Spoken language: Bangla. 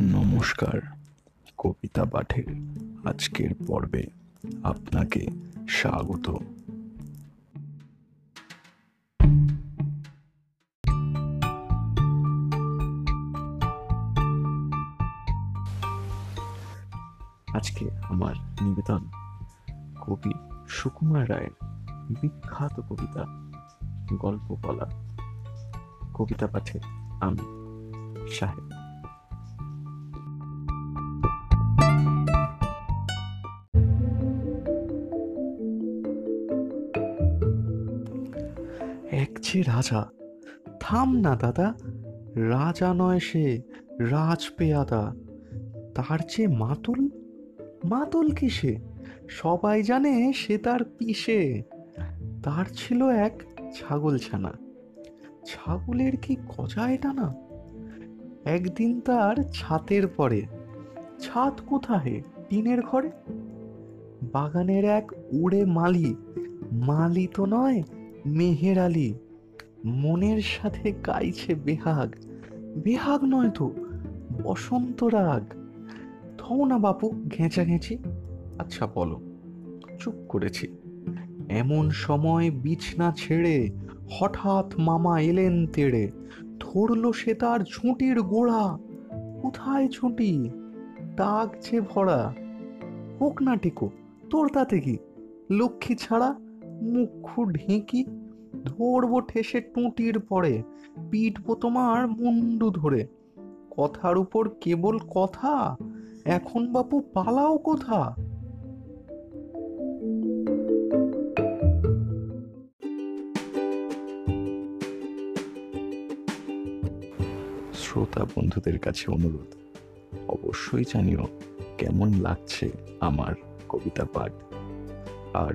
নমস্কার, কবিতা পাঠের আজকের পর্বে আপনাকে স্বাগত। আজকে আমার নিবেদন কবি সুকুমার রায়ের বিখ্যাত কবিতা গল্প বলা কবিতা পাঠে আমি সাহেব এক যে রাজা, থাম না দাদা, রাজা নয় সে রাজ পেয়াদা তার যে মাতুল মাতুল কিসে সবাই জানে সে তার পিসে। তার ছিল এক ছাগল ছানা ছাগলের কি গজায় টানা? একদিন তার ছাতের পরে। ছাদ কোথায়? টিনের ঘরে? বাগানের এক উড়ে মালি। মালি তো নয় মেহের আলী মনের সাথে গাইছে বেহাগ। বেহাগ নয় তো, বসন্ত রাগ। থও না বাপু, ঘেঁচা ঘেঁচি। আচ্ছা বলো, চুপ করেছি। এমন সময় বিছনা ছেড়ে হঠাৎ মামা এলেন তেড়ে। ধরলো সে তার ঝুঁটির গোড়া। কোথায় ঝুঁটি? দাগ ভরা। হোক না টিকো, তোর তাতে কি? লক্ষ্মী ছাড়া মুখু ঢেঁকি ধরবো ঠেসে টুঁটির পরে, পিটবো তোমার মুন্ডু ধরে। কথার উপর কেবল কথা? এখন বাপু পালাও কোথা? শ্রোতা বন্ধুদের কাছে অনুরোধ, অবশ্যই জানিও কেমন লাগছে আমার কবিতা পাঠ। আর